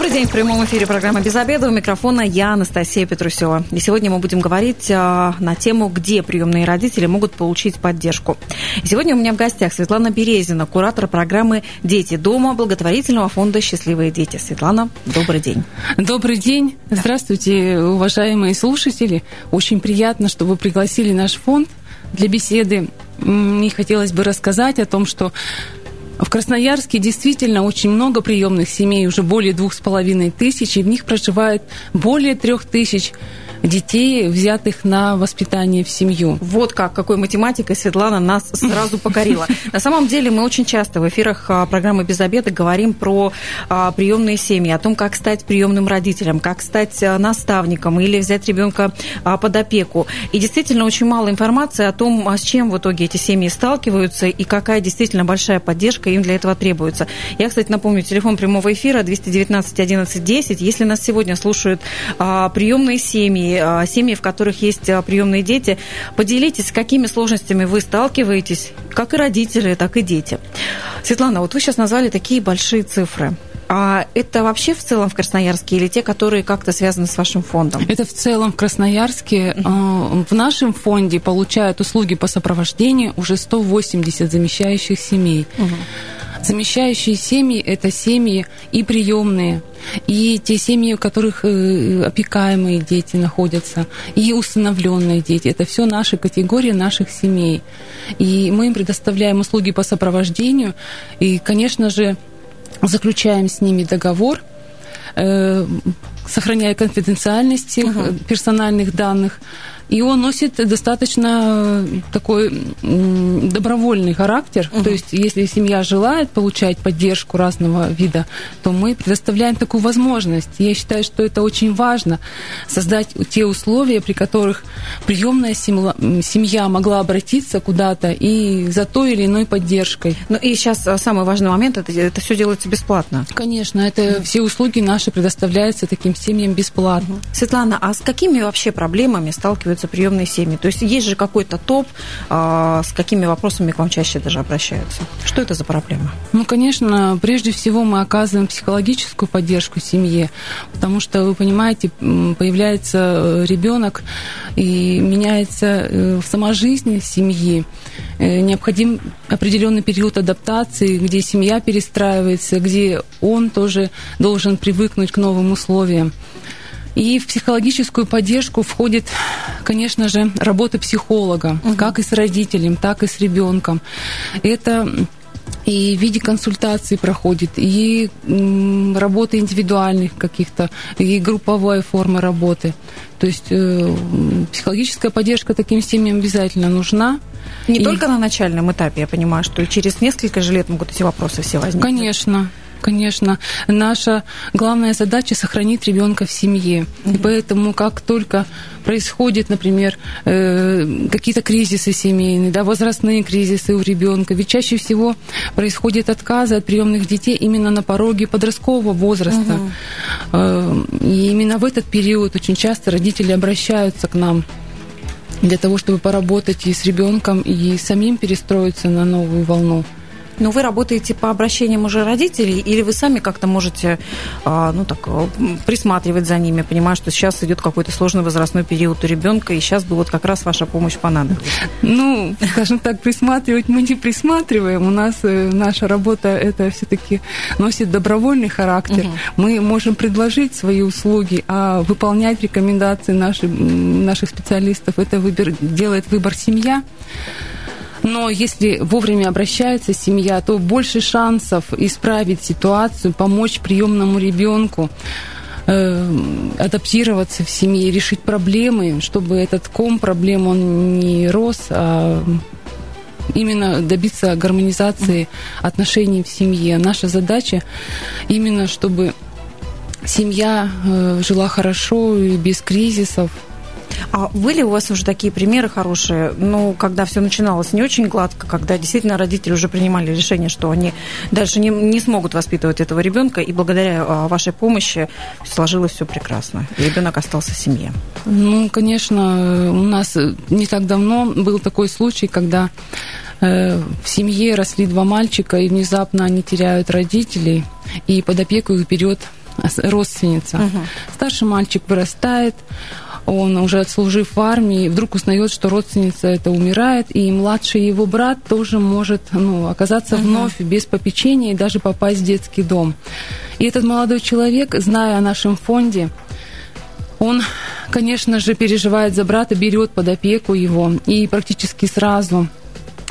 Добрый день. В прямом эфире программы «Без обеда». У микрофона я, Анастасия Петрусева. И сегодня мы будем говорить а, на тему, где приемные родители могут получить поддержку. И сегодня у меня в гостях Светлана Березина, куратор программы «Дети дома» благотворительного фонда «Счастливые дети». Светлана, добрый день. Добрый день. Здравствуйте, уважаемые слушатели. Очень приятно, что вы пригласили наш фонд для беседы. Мне хотелось бы рассказать о том, что в Красноярске действительно очень много приемных семей, уже более двух с половиной тысяч, и в них проживает более трех тысяч детей, взятых на воспитание в семью. Вот как, какой математикой Светлана нас сразу покорила. На самом деле мы очень часто в эфирах а, программы «Без обеда» говорим про а, приемные семьи, о том, как стать приемным родителем, как стать а, наставником или взять ребенка под опеку. И действительно очень мало информации о том, с чем в итоге эти семьи сталкиваются и какая действительно большая поддержка им для этого требуется. Я, кстати, напомню, телефон прямого эфира 219 11 10. Если нас сегодня слушают приемные семьи, а, семьи, в которых есть а, приемные дети. Поделитесь, с какими сложностями вы сталкиваетесь, как и родители, так и дети. Светлана, вот вы сейчас назвали такие большие цифры. А это вообще в целом в Красноярске или те, которые как-то связаны с вашим фондом? Это в целом в Красноярске. Uh-huh. В нашем фонде получают услуги по сопровождению уже 180 замещающих семей. Uh-huh. Замещающие семьи – это семьи и приемные, и те семьи, у которых э, опекаемые дети находятся, и усыновленные дети. Это все наши категории наших семей. И мы им предоставляем услуги по сопровождению, и, конечно же, заключаем с ними договор, э, сохраняя конфиденциальность uh-huh. персональных данных, и он носит достаточно такой добровольный характер. Угу. То есть, если семья желает получать поддержку разного вида, то мы предоставляем такую возможность. Я считаю, что это очень важно создать те условия, при которых приемная семья могла обратиться куда-то и за той или иной поддержкой. Ну и сейчас а, самый важный момент это, это все делается бесплатно. Конечно, это mm. все услуги наши предоставляются таким семьям бесплатно. Светлана, а с какими вообще проблемами сталкиваются приемные семьи? То есть есть же какой-то топ, а, с какими вопросами к вам чаще даже обращаются? Что это за проблема? Ну, конечно, прежде всего мы оказываем психологическую поддержку семье, потому что, вы понимаете, появляется э, ребенок и меняется э, сама жизнь семьи. Э, необходим определенный период адаптации, где семья перестраивается, где он тоже должен привыкнуть к новым условиям. И в психологическую поддержку входит, конечно же, работа психолога, угу. как и с родителем, так и с ребенком. Это и в виде консультаций проходит, и работы индивидуальных каких-то, и групповая форма работы. То есть э, психологическая поддержка таким семьям обязательно нужна. Не и... только на начальном этапе, я понимаю, что и через несколько же лет могут эти вопросы все возникнуть. Конечно, Конечно, наша главная задача сохранить ребенка в семье. Mm-hmm. И поэтому, как только происходят, например, э, какие-то кризисы семейные, да, возрастные кризисы у ребенка, ведь чаще всего происходят отказы от приемных детей именно на пороге подросткового возраста. Mm-hmm. Э, и именно в этот период очень часто родители обращаются к нам для того, чтобы поработать и с ребенком, и самим перестроиться на новую волну. Но вы работаете по обращениям уже родителей, или вы сами как-то можете, а, ну так, присматривать за ними, понимая, что сейчас идет какой-то сложный возрастной период у ребенка, и сейчас бы вот как раз ваша помощь понадобилась? Ну, скажем так, присматривать мы не присматриваем. У нас э, наша работа это все-таки носит добровольный характер. Угу. Мы можем предложить свои услуги, а выполнять рекомендации наших, наших специалистов это выбор, делает выбор семья. Но если вовремя обращается семья, то больше шансов исправить ситуацию, помочь приемному ребенку э, адаптироваться в семье, решить проблемы, чтобы этот ком проблем он не рос, а именно добиться гармонизации отношений в семье. Наша задача именно, чтобы семья э, жила хорошо и без кризисов, А были у вас уже такие примеры хорошие, ну, когда все начиналось не очень гладко, когда действительно родители уже принимали решение, что они дальше не, не смогут воспитывать этого ребенка, и благодаря а, вашей помощи сложилось все прекрасно. Ребенок остался в семье. Ну, конечно, у нас не так давно был такой случай, когда э, в семье росли два мальчика, и внезапно они теряют родителей, и под опеку их берет родственница. Угу. Старший мальчик вырастает, он уже отслужив в армии, вдруг узнает, что родственница это умирает, и младший его брат тоже может ну, оказаться угу. вновь без попечения и даже попасть в детский дом. И этот молодой человек, зная о нашем фонде, он, конечно же, переживает за брата, берет под опеку его и практически сразу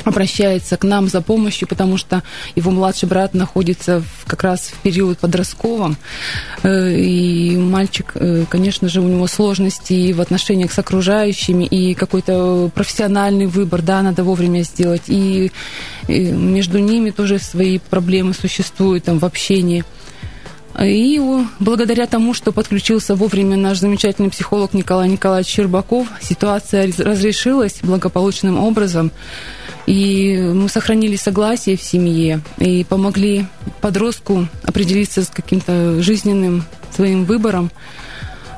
обращается к нам за помощью, потому что его младший брат находится как раз в период подростковом, э, и мальчик, э, конечно же, у него сложности в отношениях с окружающими, и какой-то профессиональный выбор, да, надо вовремя сделать, и между ними тоже свои проблемы существуют там в общении. И благодаря тому, что подключился вовремя наш замечательный психолог Николай Николаевич Щербаков, ситуация разрешилась благополучным образом. И мы сохранили согласие в семье и помогли подростку определиться с каким-то жизненным своим выбором.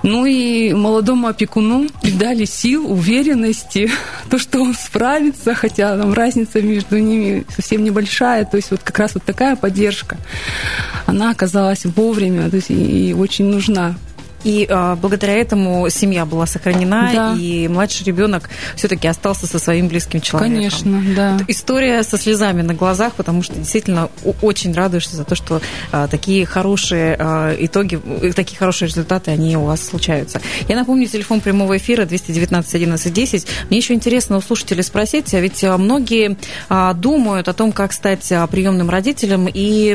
Ну и молодому опекуну придали сил, уверенности, то, что он справится, хотя там разница между ними совсем небольшая. То есть вот как раз вот такая поддержка, она оказалась вовремя то есть и очень нужна. И а, благодаря этому семья была сохранена, да. и младший ребенок все-таки остался со своим близким человеком. Конечно, да. История со слезами на глазах, потому что действительно очень радуешься за то, что а, такие хорошие а, итоги, такие хорошие результаты, они у вас случаются. Я напомню, телефон прямого эфира 219 11 10. Мне еще интересно у слушателей спросить, а ведь многие а, думают о том, как стать приемным родителем, и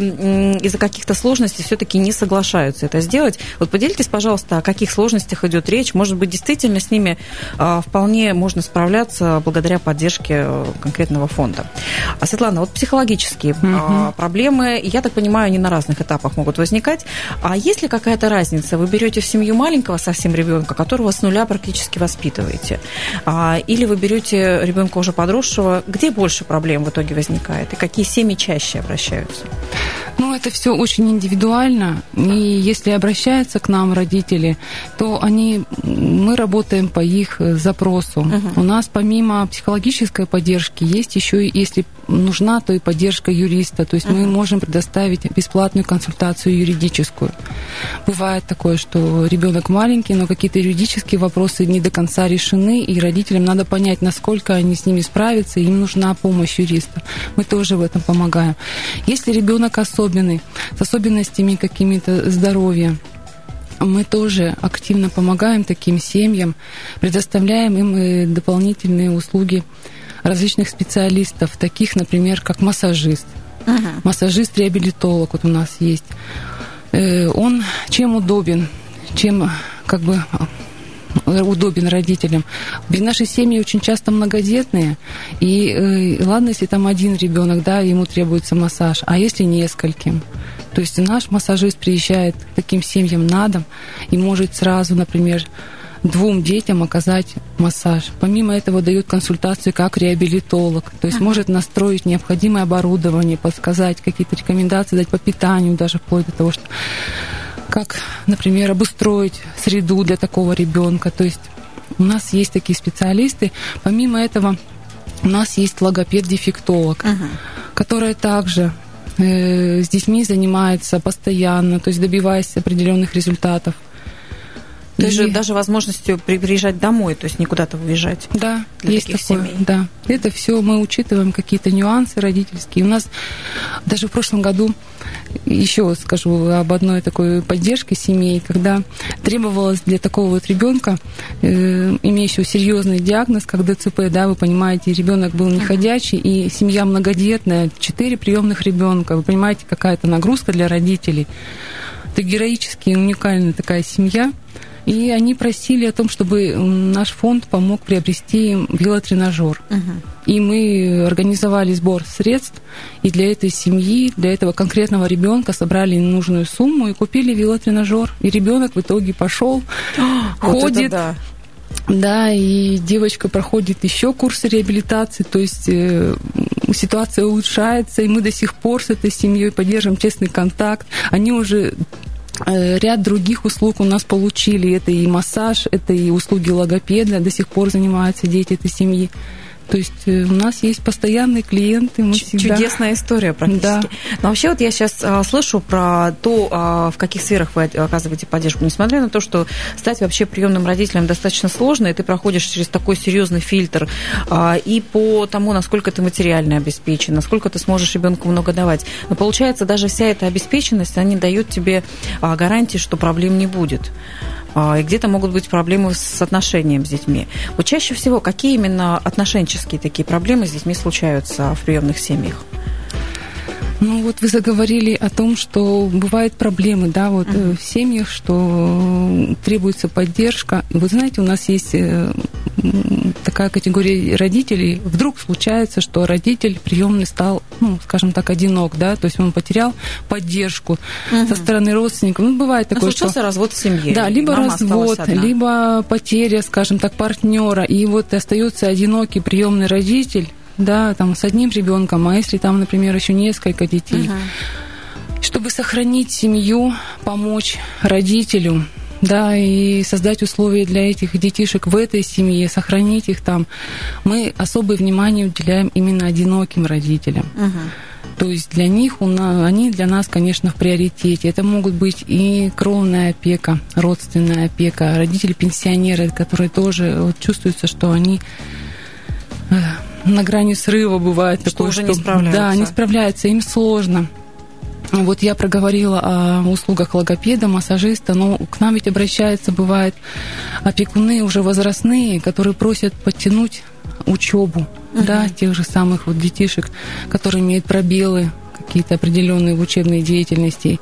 из-за каких-то сложностей все-таки не соглашаются это сделать. Вот поделитесь, пожалуйста, пожалуйста, о каких сложностях идет речь. Может быть, действительно с ними а, вполне можно справляться благодаря поддержке э, конкретного фонда. А, Светлана, вот психологические угу. проблемы, я так понимаю, они на разных этапах могут возникать. А есть ли какая-то разница? Вы берете в семью маленького совсем ребенка, которого с нуля практически воспитываете, а, или вы берете ребенка уже подросшего, где больше проблем в итоге возникает, и какие семьи чаще обращаются? Ну, это все очень индивидуально. И если обращаются к нам родители, то они, мы работаем по их э, запросу. Угу. У нас помимо психологической поддержки есть еще, если нужна, то и поддержка юриста. То есть угу. мы можем предоставить бесплатную консультацию юридическую. Бывает такое, что ребенок маленький, но какие-то юридические вопросы не до конца решены, и родителям надо понять, насколько они с ними справятся, им нужна помощь юриста. Мы тоже в этом помогаем. Если ребенок особенный, с особенностями какими-то здоровья. Мы тоже активно помогаем таким семьям, предоставляем им э, дополнительные услуги различных специалистов, таких, например, как массажист. Uh-huh. Массажист-реабилитолог вот у нас есть. Э, он чем удобен, чем как бы удобен родителям. Ведь наши семьи очень часто многодетные, и э, ладно, если там один ребенок, да, ему требуется массаж, а если нескольким? То есть наш массажист приезжает к таким семьям на дом и может сразу, например, двум детям оказать массаж. Помимо этого дает консультацию как реабилитолог, то есть ага. может настроить необходимое оборудование, подсказать какие-то рекомендации, дать по питанию даже вплоть до того, что как, например, обустроить среду для такого ребенка. То есть у нас есть такие специалисты. Помимо этого, у нас есть логопед-дефектолог, uh-huh. который также с детьми занимается постоянно, то есть добиваясь определенных результатов. То есть и... даже возможностью приезжать домой, то есть не куда-то выезжать. Да, для есть таких такое, семей. Да, это все мы учитываем какие-то нюансы родительские. У нас даже в прошлом году еще скажу об одной такой поддержке семей, когда требовалось для такого вот ребенка, э, имеющего серьезный диагноз, как ДЦП, да, вы понимаете, ребенок был неходячий, и семья многодетная, четыре приемных ребенка, вы понимаете, какая это нагрузка для родителей. Это героически уникальная такая семья. И они просили о том, чтобы наш фонд помог приобрести велотренажер. Угу. И мы организовали сбор средств, и для этой семьи, для этого конкретного ребенка собрали нужную сумму и купили велотренажер. И ребенок в итоге пошел, ходит. да. Да, и девочка проходит еще курсы реабилитации, то есть э, ситуация улучшается, и мы до сих пор с этой семьей поддерживаем честный контакт. Они уже ряд других услуг у нас получили. Это и массаж, это и услуги логопеда. До сих пор занимаются дети этой семьи. То есть э, у нас есть постоянные клиенты. Мы всегда... Чудесная история практически. Да. Но вообще вот я сейчас а, слышу про то, а, в каких сферах вы оказываете поддержку. Несмотря на то, что стать вообще приемным родителем достаточно сложно, и ты проходишь через такой серьезный фильтр а, и по тому, насколько ты материально обеспечен, насколько ты сможешь ребенку много давать. Но получается, даже вся эта обеспеченность, они дают тебе а, гарантии, что проблем не будет. А, и где-то могут быть проблемы с отношением с детьми. Вот чаще всего какие именно отношенческие такие проблемы с детьми случаются в приемных семьях? Ну вот вы заговорили о том, что бывают проблемы, да, вот uh-huh. в семьях, что требуется поддержка. Вы знаете, у нас есть э, такая категория родителей. Вдруг случается, что родитель приемный стал, ну, скажем так, одинок, да, то есть он потерял поддержку uh-huh. со стороны родственников. Ну, бывает такое, что... развод в семье. Да, либо развод, либо потеря, скажем так, партнера. И вот остается одинокий приемный родитель, да, там с одним ребенком, а если там, например, еще несколько детей. Uh-huh. Чтобы сохранить семью, помочь родителю, да, и создать условия для этих детишек в этой семье, сохранить их там, мы особое внимание уделяем именно одиноким родителям. Uh-huh. То есть для них, они для нас, конечно, в приоритете. Это могут быть и кровная опека, родственная опека, родители-пенсионеры, которые тоже вот, чувствуется, что они на грани срыва бывает что такое, уже что, не справляются. Да, не справляются, им сложно. Вот я проговорила о услугах логопеда, массажиста, но к нам ведь обращаются, бывает, опекуны уже возрастные, которые просят подтянуть учебу, uh-huh. да, тех же самых вот детишек, которые имеют пробелы какие-то определенные в учебной деятельности.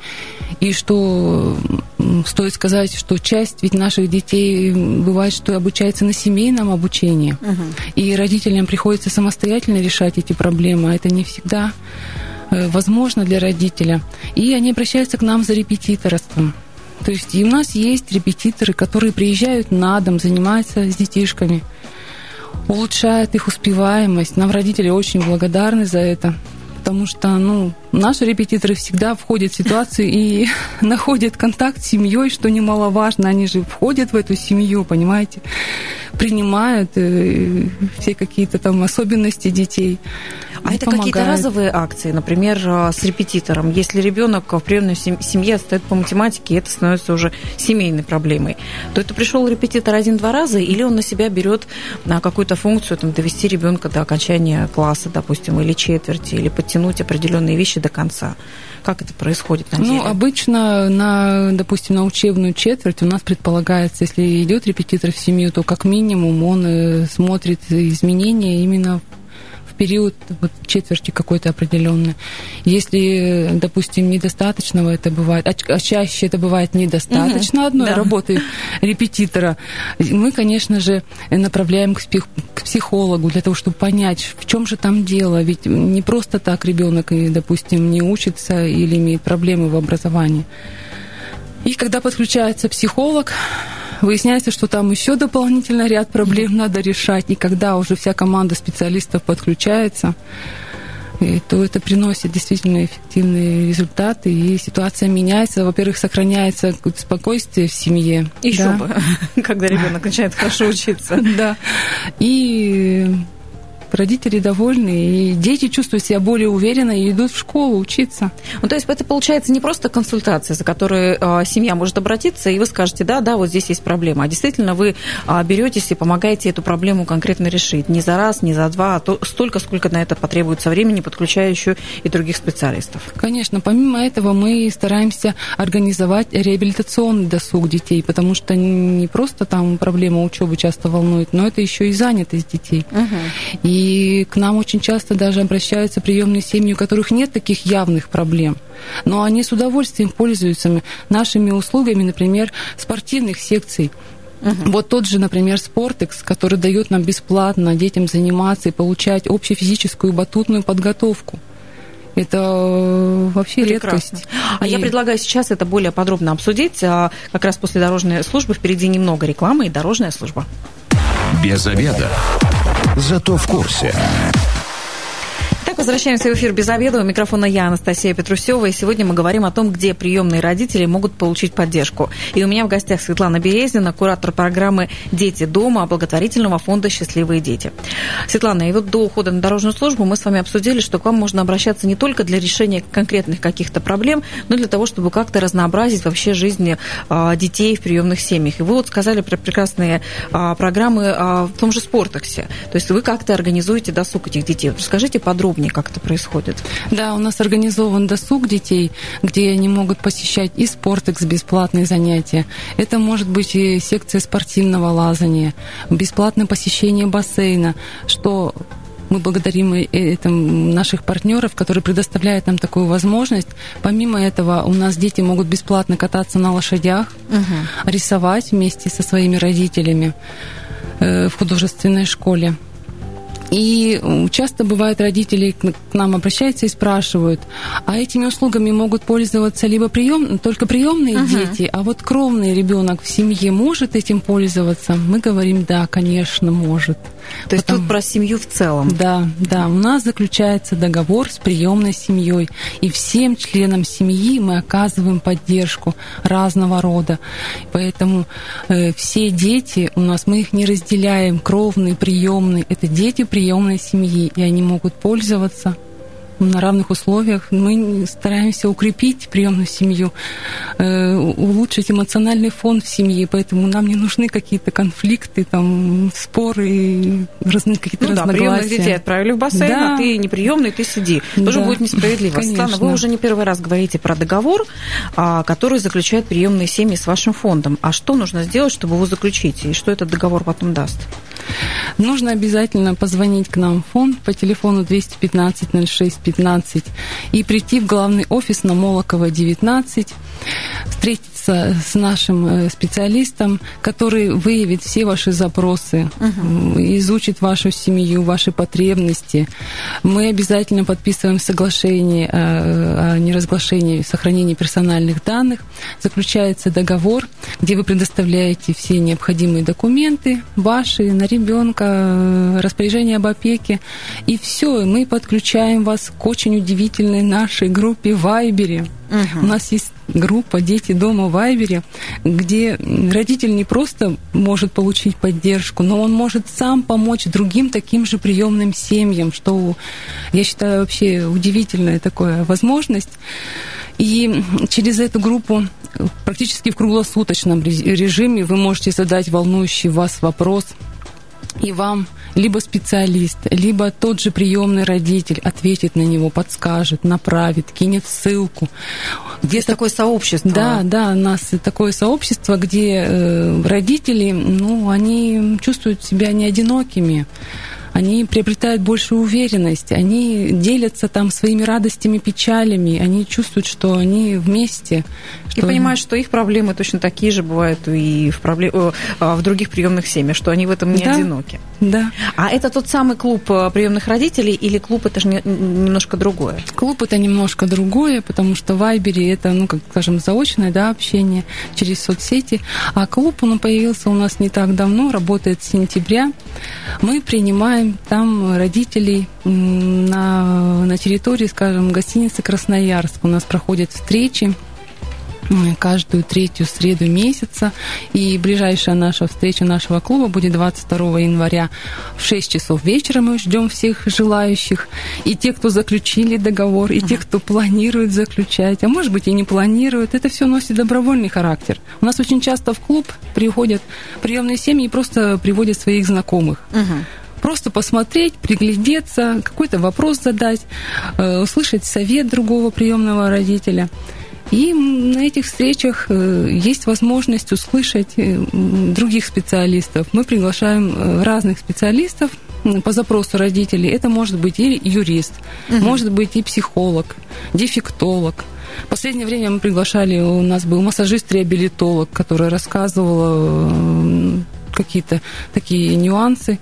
И что стоит сказать, что часть ведь наших детей бывает, что обучается на семейном обучении. Угу. И родителям приходится самостоятельно решать эти проблемы, а это не всегда э, возможно для родителя. И они обращаются к нам за репетиторством. То есть и у нас есть репетиторы, которые приезжают на дом, занимаются с детишками, улучшают их успеваемость. Нам родители очень благодарны за это потому что, ну, наши репетиторы всегда входят в ситуацию и находят контакт с семьей, что немаловажно. Они же входят в эту семью, понимаете, принимают э, все какие-то там особенности детей. А это какие-то разовые акции, например, э, с репетитором. Если ребенок в приемной семье отстает по математике, это становится уже семейной проблемой, то это пришел репетитор один-два раза, или он на себя берет на какую-то функцию, там, довести ребенка до окончания класса, допустим, или четверти, или подтянуть определенные вещи до конца. Как это происходит на ну, деле? Ну, обычно на, допустим, на учебную четверть у нас предполагается, если идет репетитор в семью, то как минимум он э, смотрит изменения именно период вот, четверти какой-то определенный. Если, допустим, недостаточного это бывает, а, а чаще это бывает недостаточно угу, одной да. работы репетитора, мы, конечно же, направляем к, псих, к психологу для того, чтобы понять, в чем же там дело. Ведь не просто так ребенок, допустим, не учится или имеет проблемы в образовании. И когда подключается психолог, выясняется, что там еще дополнительно ряд проблем надо решать. И когда уже вся команда специалистов подключается, то это приносит действительно эффективные результаты, и ситуация меняется. Во-первых, сохраняется спокойствие в семье. Еще да. бы, когда ребенок начинает хорошо учиться. Да. И родители довольны, и дети чувствуют себя более уверенно и идут в школу учиться. Ну, то есть это получается не просто консультация, за которой э, семья может обратиться, и вы скажете, да, да, вот здесь есть проблема, а действительно вы э, а, беретесь и помогаете эту проблему конкретно решить. Не за раз, не за два, а то, столько, сколько на это потребуется времени, подключая еще и других специалистов. Конечно, помимо этого мы стараемся организовать реабилитационный досуг детей, потому что не просто там проблема учебы часто волнует, но это еще и занятость детей. Угу. И и к нам очень часто даже обращаются приемные семьи, у которых нет таких явных проблем. Но они с удовольствием пользуются нашими услугами, например, спортивных секций. Угу. Вот тот же, например, Спортекс, который дает нам бесплатно детям заниматься и получать общефизическую батутную подготовку. Это э, вообще Прекрасно. редкость. А и... я предлагаю сейчас это более подробно обсудить. А как раз после дорожной службы впереди немного рекламы и дорожная служба. Без обеда. Зато в курсе. Итак, возвращаемся в эфир без обеда. У микрофона я, Анастасия Петрусева. И сегодня мы говорим о том, где приемные родители могут получить поддержку. И у меня в гостях Светлана Березнина, куратор программы «Дети дома» благотворительного фонда «Счастливые дети». Светлана, и вот до ухода на дорожную службу мы с вами обсудили, что к вам можно обращаться не только для решения конкретных каких-то проблем, но и для того, чтобы как-то разнообразить вообще жизнь а, детей в приемных семьях. И вы вот сказали про прекрасные а, программы а, в том же Спортексе. То есть вы как-то организуете досуг этих детей. Расскажите подробнее как это происходит? Да, у нас организован досуг детей, где они могут посещать и спортекс, бесплатные занятия. Это может быть и секция спортивного лазания, бесплатное посещение бассейна, что мы благодарим этим наших партнеров, которые предоставляют нам такую возможность. Помимо этого, у нас дети могут бесплатно кататься на лошадях, угу. рисовать вместе со своими родителями э, в художественной школе. И часто бывает родители к нам обращаются и спрашивают, а этими услугами могут пользоваться либо прием, только приемные uh дети, а вот кровный ребенок в семье может этим пользоваться? Мы говорим, да, конечно, может. То есть Потому... тут про семью в целом? Да, да. У нас заключается договор с приемной семьей, и всем членам семьи мы оказываем поддержку разного рода. Поэтому э, все дети у нас, мы их не разделяем, кровные, приемные. Это дети приемной семьи, и они могут пользоваться на равных условиях. Мы стараемся укрепить приемную семью, э, улучшить эмоциональный фон в семье, поэтому нам не нужны какие-то конфликты, там, споры, разные какие-то ну, разногласия. Да, приемных детей отправили в бассейн, а да. а ты неприемный, ты сиди. Тоже да. будет несправедливо. Конечно. Светлана, вы уже не первый раз говорите про договор, а, который заключает приемные семьи с вашим фондом. А что нужно сделать, чтобы его заключить? И что этот договор потом даст? Нужно обязательно позвонить к нам в фонд по телефону 215 06 15 и прийти в главный офис на Молокова 19, встретиться с нашим э, специалистом, который выявит все ваши запросы, угу. изучит вашу семью, ваши потребности. Мы обязательно подписываем соглашение о, о неразглашении, сохранении персональных данных. Заключается договор, где вы предоставляете все необходимые документы ваши на ребенка, э, распоряжение об опеке. И все, мы подключаем вас к очень удивительной нашей группе Вайбере. Угу. У нас есть группа «Дети дома» в Вайбере, где родитель не просто может получить поддержку, но он может сам помочь другим таким же приемным семьям, что я считаю вообще удивительная такая возможность. И через эту группу практически в круглосуточном режиме вы можете задать волнующий вас вопрос, и вам либо специалист, либо тот же приемный родитель ответит на него, подскажет, направит, кинет ссылку. Где Есть такое сообщество. Да, да, у нас такое сообщество, где э, родители, ну, они чувствуют себя не одинокими они приобретают большую уверенность, они делятся там своими радостями, печалями, они чувствуют, что они вместе. Что... И понимают, что их проблемы точно такие же бывают и в, проблем... А, в других приемных семьях, что они в этом не да, одиноки. Да. А это тот самый клуб э, приемных родителей или клуб это же немножко другое? Клуб это немножко другое, потому что в Вайбере это, ну, как скажем, заочное да, общение через соцсети. А клуб, он появился у нас не так давно, работает с сентября. Мы принимаем там родителей на, на территории, скажем, гостиницы Красноярск. У нас проходят встречи каждую третью среду месяца. И ближайшая наша встреча нашего клуба будет 22 января в 6 часов вечера. Мы ждем всех желающих. И те, кто заключили договор, и те, кто планирует заключать, а может быть и не планирует. Это все носит добровольный характер. У нас очень часто в клуб приходят приемные семьи и просто приводят своих знакомых. Угу просто посмотреть, приглядеться, какой-то вопрос задать, э, услышать совет другого приемного родителя. И на этих встречах э, есть возможность услышать э, других специалистов. Мы приглашаем разных специалистов по запросу родителей. Это может быть и юрист, угу. может быть и психолог, дефектолог. В последнее время мы приглашали, у нас был массажист-реабилитолог, который рассказывал какие-то такие нюансы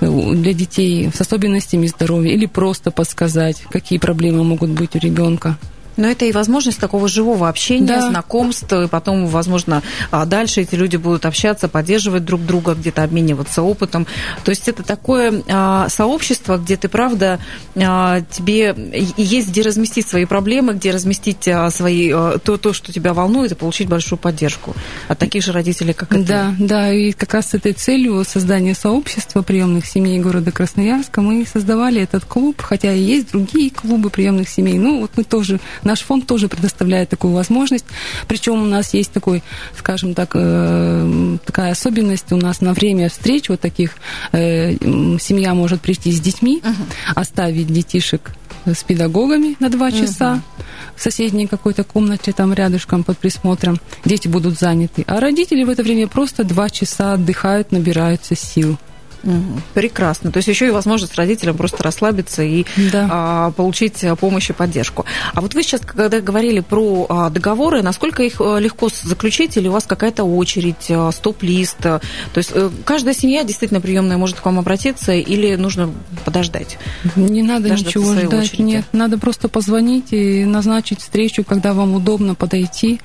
для детей с особенностями здоровья или просто подсказать, какие проблемы могут быть у ребенка. Но это и возможность такого живого общения, да. знакомств, и потом, возможно, а, дальше эти люди будут общаться, поддерживать друг друга, где-то обмениваться опытом. То есть это такое а, сообщество, где ты, правда, а, тебе есть где разместить свои проблемы, где разместить свои, то, то, что тебя волнует, и получить большую поддержку от таких же родителей, как и да, ты. Да, и как раз с этой целью создания сообщества приемных семей города Красноярска мы создавали этот клуб, хотя и есть другие клубы приемных семей. Ну, вот мы тоже Наш фонд тоже предоставляет такую возможность. Причем у нас есть такой, скажем так, э, такая особенность у нас на время встреч вот таких э, семья может прийти с детьми, uh-huh. оставить детишек с педагогами на два часа uh-huh. в соседней какой-то комнате там рядышком под присмотром. Дети будут заняты. А родители в это время просто два часа отдыхают, набираются сил. Угу. Прекрасно. То есть еще и возможность родителям просто расслабиться и да. а, получить помощь и поддержку. А вот вы сейчас, когда говорили про а, договоры, насколько их а, легко заключить, или у вас какая-то очередь, а, стоп-лист? То есть э, каждая семья действительно приемная может к вам обратиться, или нужно подождать? Не надо ничего ждать. Очереди? Нет, надо просто позвонить и назначить встречу, когда вам удобно подойти.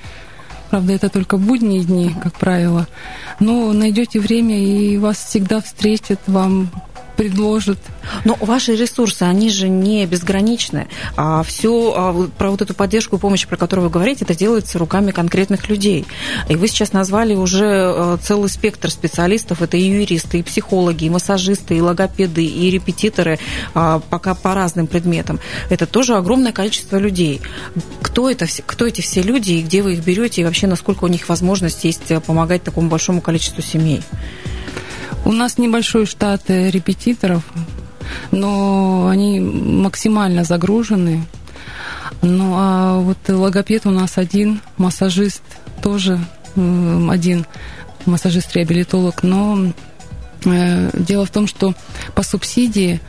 Правда, это только будние дни, как правило. Но найдете время, и вас всегда встретят, вам предложат. Но ваши ресурсы, они же не безграничны. А все а, про вот эту поддержку и помощь, про которую вы говорите, это делается руками конкретных людей. И вы сейчас назвали уже э, целый спектр специалистов. Это и юристы, и психологи, и массажисты, и логопеды, и репетиторы, а, пока по разным предметам. Это тоже огромное количество людей. Кто, это, кто эти все люди, и где вы их берете, и вообще насколько у них возможность есть э, помогать такому большому количеству семей? У нас небольшой штат э, репетиторов, но они максимально загружены. Ну а вот логопед у нас один, массажист тоже один, массажист-реабилитолог, но э, дело в том, что по субсидии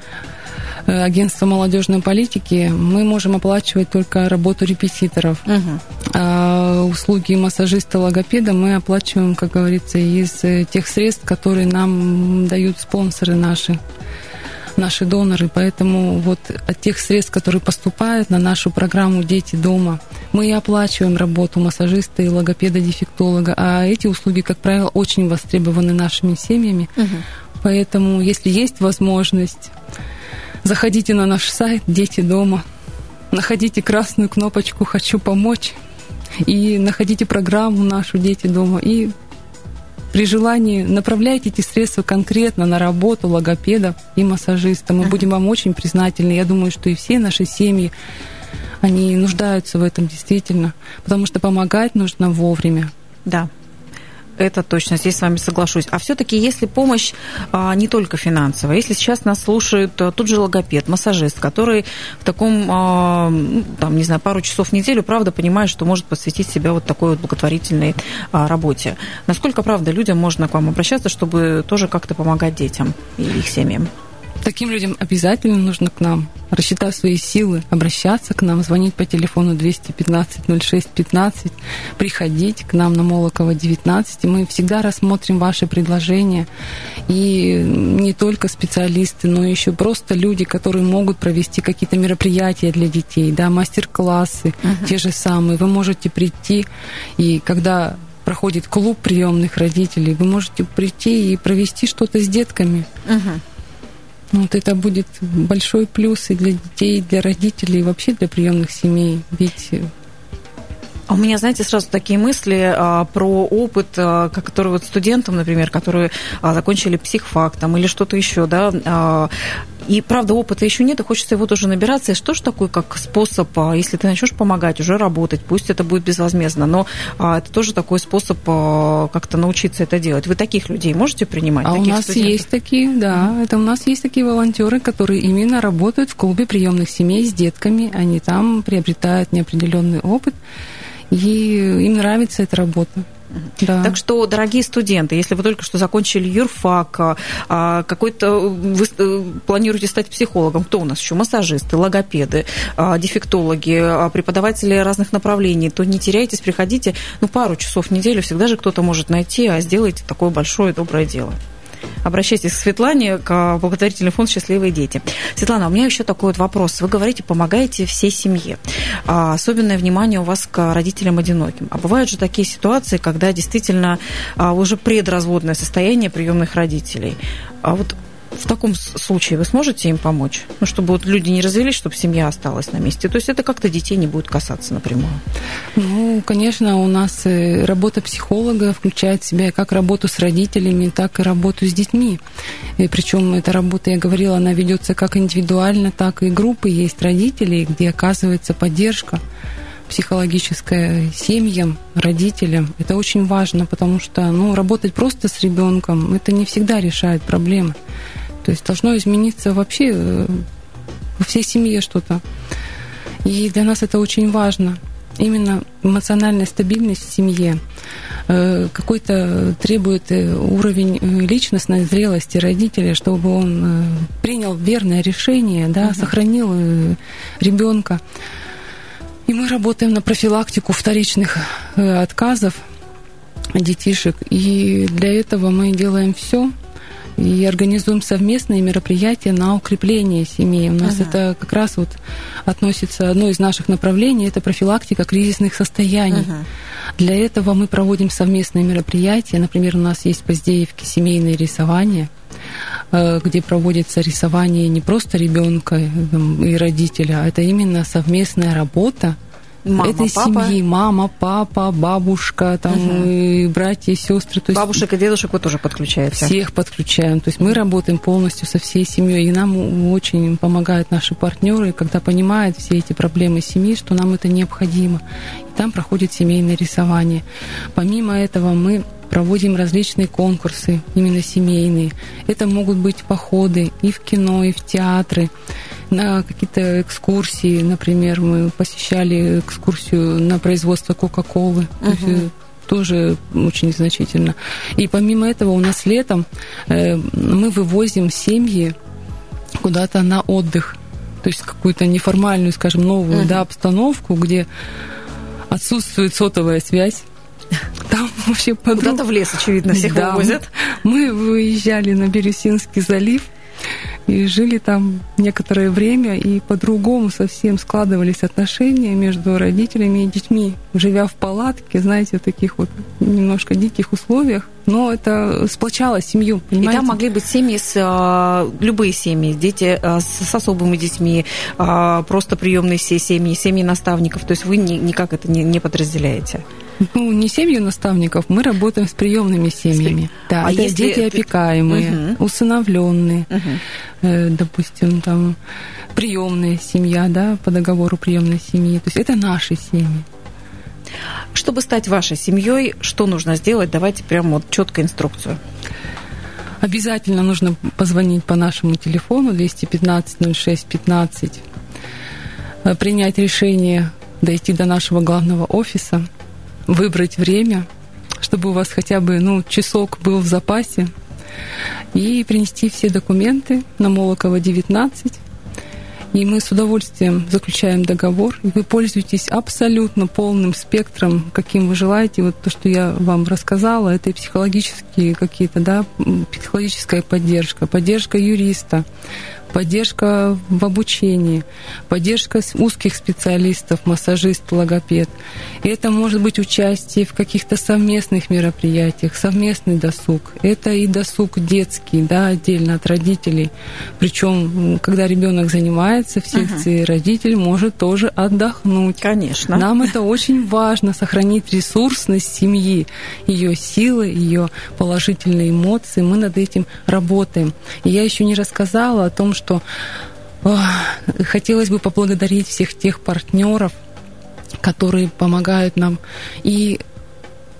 агентства молодежной политики мы можем оплачивать только работу репетиторов. Угу. А услуги массажиста, логопеда мы оплачиваем, как говорится, из э, тех средств, которые нам дают спонсоры наши наши доноры, поэтому вот от тех средств, которые поступают на нашу программу «Дети дома», мы и оплачиваем работу массажиста и логопеда-дефектолога, а эти услуги, как правило, очень востребованы нашими семьями, угу. поэтому если есть возможность Заходите на наш сайт «Дети дома», находите красную кнопочку «Хочу помочь» и находите программу нашу «Дети дома» и при желании направляйте эти средства конкретно на работу логопеда и массажиста. Мы будем вам очень признательны. Я думаю, что и все наши семьи, они нуждаются в этом действительно, потому что помогать нужно вовремя. Да, это точно, здесь с вами соглашусь. А все-таки, если помощь а, не только финансовая, если сейчас нас слушает а, тут же логопед, массажист, который в таком, а, ну, там, не знаю, пару часов в неделю, правда, понимает, что может посвятить себя вот такой вот благотворительной а, работе. Насколько, правда, людям можно к вам обращаться, чтобы тоже как-то помогать детям и их семьям? Таким людям обязательно нужно к нам, рассчитав свои силы, обращаться к нам, звонить по телефону 215 06 15, приходить к нам на Молокова 19. И мы всегда рассмотрим ваши предложения. И не только специалисты, но еще просто люди, которые могут провести какие-то мероприятия для детей, да, мастер-классы, uh-huh. те же самые. Вы можете прийти, и когда проходит клуб приемных родителей, вы можете прийти и провести что-то с детками. Uh-huh. Вот это будет большой плюс и для детей, и для родителей, и вообще для приемных семей. Ведь э, а у меня, знаете, сразу такие мысли а, про опыт, а, который вот студентам, например, которые а, закончили психфактом или что-то еще, да, а, и, правда, опыта еще нет, и хочется его тоже набираться. И что же такое, как способ, а, если ты начнешь помогать, уже работать, пусть это будет безвозмездно, но а, это тоже такой способ а, как-то научиться это делать. Вы таких людей можете принимать? А у нас студентов? есть такие, да, mm-hmm. это у нас есть такие волонтеры, которые именно работают в клубе приемных семей с детками, они там приобретают неопределенный опыт и им нравится эта работа. Да. Так что, дорогие студенты, если вы только что закончили юрфак, а, а, какой-то вы э, планируете стать психологом, кто у нас еще? Массажисты, логопеды, а, дефектологи, преподаватели разных направлений, то не теряйтесь, приходите, ну, пару часов в неделю всегда же кто-то может найти, а сделайте такое большое доброе дело. Обращайтесь к Светлане, к благотворительный фонд «Счастливые дети». Светлана, у меня еще такой вот вопрос. Вы говорите, помогаете всей семье. А, особенное внимание у вас к родителям одиноким. А бывают же такие ситуации, когда действительно а, уже предразводное состояние приемных родителей. А вот в таком случае вы сможете им помочь? Ну, чтобы вот люди не развелись, чтобы семья осталась на месте. То есть это как-то детей не будет касаться напрямую. Ну, конечно, у нас э, работа психолога включает в себя как работу с родителями, так и работу с детьми. И причем эта работа, я говорила, она ведется как индивидуально, так и группы есть родителей, где оказывается поддержка психологическая семьям, родителям. Это очень важно, потому что ну, работать просто с ребенком это не всегда решает проблемы. То есть должно измениться вообще э, во всей семье что-то. И для нас это очень важно. Именно эмоциональная стабильность в семье э, какой-то требует э, уровень личностной зрелости родителя, чтобы он принял верное решение, да, угу. сохранил ребенка. И мы работаем на профилактику вторичных отказов детишек. И для этого мы делаем все, и организуем совместные мероприятия на укрепление семьи. У нас ага. это как раз вот относится одно из наших направлений, это профилактика кризисных состояний. Ага. Для этого мы проводим совместные мероприятия. Например, у нас есть в Поздеевке семейные рисования э, где проводится рисование не просто ребенка и родителя, а это именно совместная работа мама, этой папа. семьи. Мама, папа, бабушка, там, угу. и братья, и сестры. То есть Бабушек и дедушек вы тоже подключаете? Всех подключаем. То есть мы работаем полностью со всей семьей. И нам очень помогают наши партнеры, когда понимают все эти проблемы семьи, что нам это необходимо. Там проходит семейное рисование. Помимо этого мы проводим различные конкурсы, именно семейные. Это могут быть походы и в кино, и в театры на какие-то экскурсии. Например, мы посещали экскурсию на производство Кока-Колы. Угу тоже очень значительно. И помимо этого у нас летом э, мы вывозим семьи куда-то на отдых, то есть какую-то неформальную, скажем, новую uh да, обстановку, где отсутствует сотовая связь. Там вообще подруг... Куда-то в лес, очевидно, всех да, вывозят. Мы выезжали на Бирюсинский залив, и жили там некоторое время, и по-другому совсем складывались отношения между родителями и детьми, живя в палатке, знаете, в таких вот немножко диких условиях, но это сплочало семью, понимаете? И там могли быть семьи с а, любые семьи, дети а, с, особыми детьми, а, просто приемные все семьи, семьи наставников. То есть вы ни, никак это не подразделяете? Ну, не семью наставников, мы работаем с приемными семьями. Да, а это если... дети опекаемые, угу. усыновленные, угу. э, допустим, там приемная семья, да, по договору приемной семьи. То есть это наши семьи. Чтобы стать вашей семьей, что нужно сделать? Давайте прямо вот четко инструкцию. Обязательно нужно позвонить по нашему телефону 215 06 15, принять решение дойти до нашего главного офиса, выбрать время, чтобы у вас хотя бы ну, часок был в запасе, и принести все документы на Молокова 19. И мы с удовольствием заключаем договор, и вы пользуетесь абсолютно полным спектром, каким вы желаете. Вот то, что я вам рассказала, это и психологические какие-то, да, психологическая поддержка, поддержка юриста, поддержка в обучении, поддержка узких специалистов, массажист, логопед. И это может быть участие в каких-то совместных мероприятиях, совместный досуг. Это и досуг детский, да, отдельно от родителей. Причем, когда ребенок занимается в секции, угу. родитель может тоже отдохнуть. Конечно. Нам это очень важно, сохранить ресурсность семьи, ее силы, ее положительные эмоции. Мы над этим работаем. И я еще не рассказала о том, что что хотелось бы поблагодарить всех тех партнеров, которые помогают нам и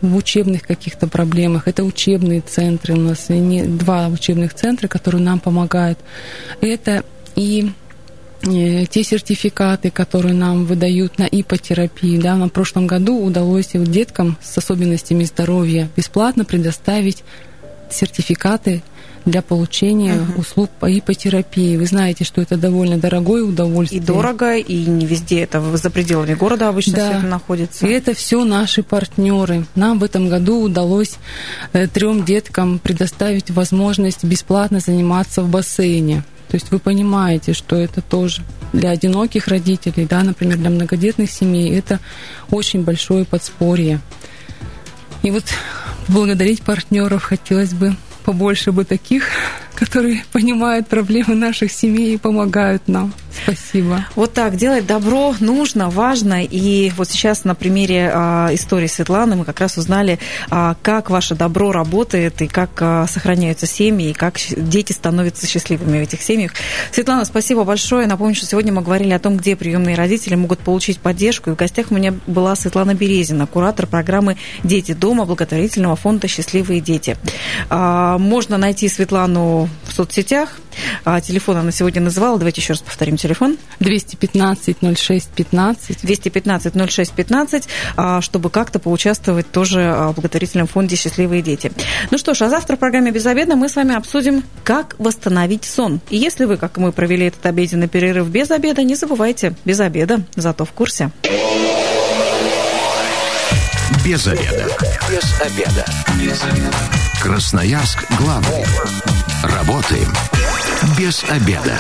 в учебных каких-то проблемах. Это учебные центры у нас, не, два учебных центра, которые нам помогают. Это и э, те сертификаты, которые нам выдают на ипотерапию. Да, на прошлом году удалось деткам с особенностями здоровья бесплатно предоставить сертификаты для получения uh-huh. услуг по ипотерапии. Вы знаете, что это довольно дорогое удовольствие. И дорого, и не везде это за пределами города обычно да. все это находится. И это все наши партнеры. Нам в этом году удалось э, трем деткам предоставить возможность бесплатно заниматься в бассейне. То есть вы понимаете, что это тоже для одиноких родителей, да, например, для многодетных семей, это очень большое подспорье. И вот благодарить партнеров хотелось бы побольше бы таких, которые понимают проблемы наших семей и помогают нам. Спасибо. Вот так, делать добро нужно, важно. И вот сейчас на примере а, истории Светланы мы как раз узнали, а, как ваше добро работает, и как а, сохраняются семьи, и как дети становятся счастливыми в этих семьях. Светлана, спасибо большое. Напомню, что сегодня мы говорили о том, где приемные родители могут получить поддержку. И в гостях у меня была Светлана Березина, куратор программы «Дети дома» благотворительного фонда «Счастливые дети». Можно найти Светлану в соцсетях. А, телефон она сегодня называла. Давайте еще раз повторим телефон. 215 06 15. 215 06 15, чтобы как-то поучаствовать тоже а, в благотворительном фонде «Счастливые дети». Ну что ж, а завтра в программе «Безобедно» мы с вами обсудим, как восстановить сон. И если вы, как мы, провели этот обеденный перерыв без обеда, не забывайте, без обеда, зато в курсе. Без обеда. Без обеда. Без обеда. Красноярск главный. Работаем без обеда.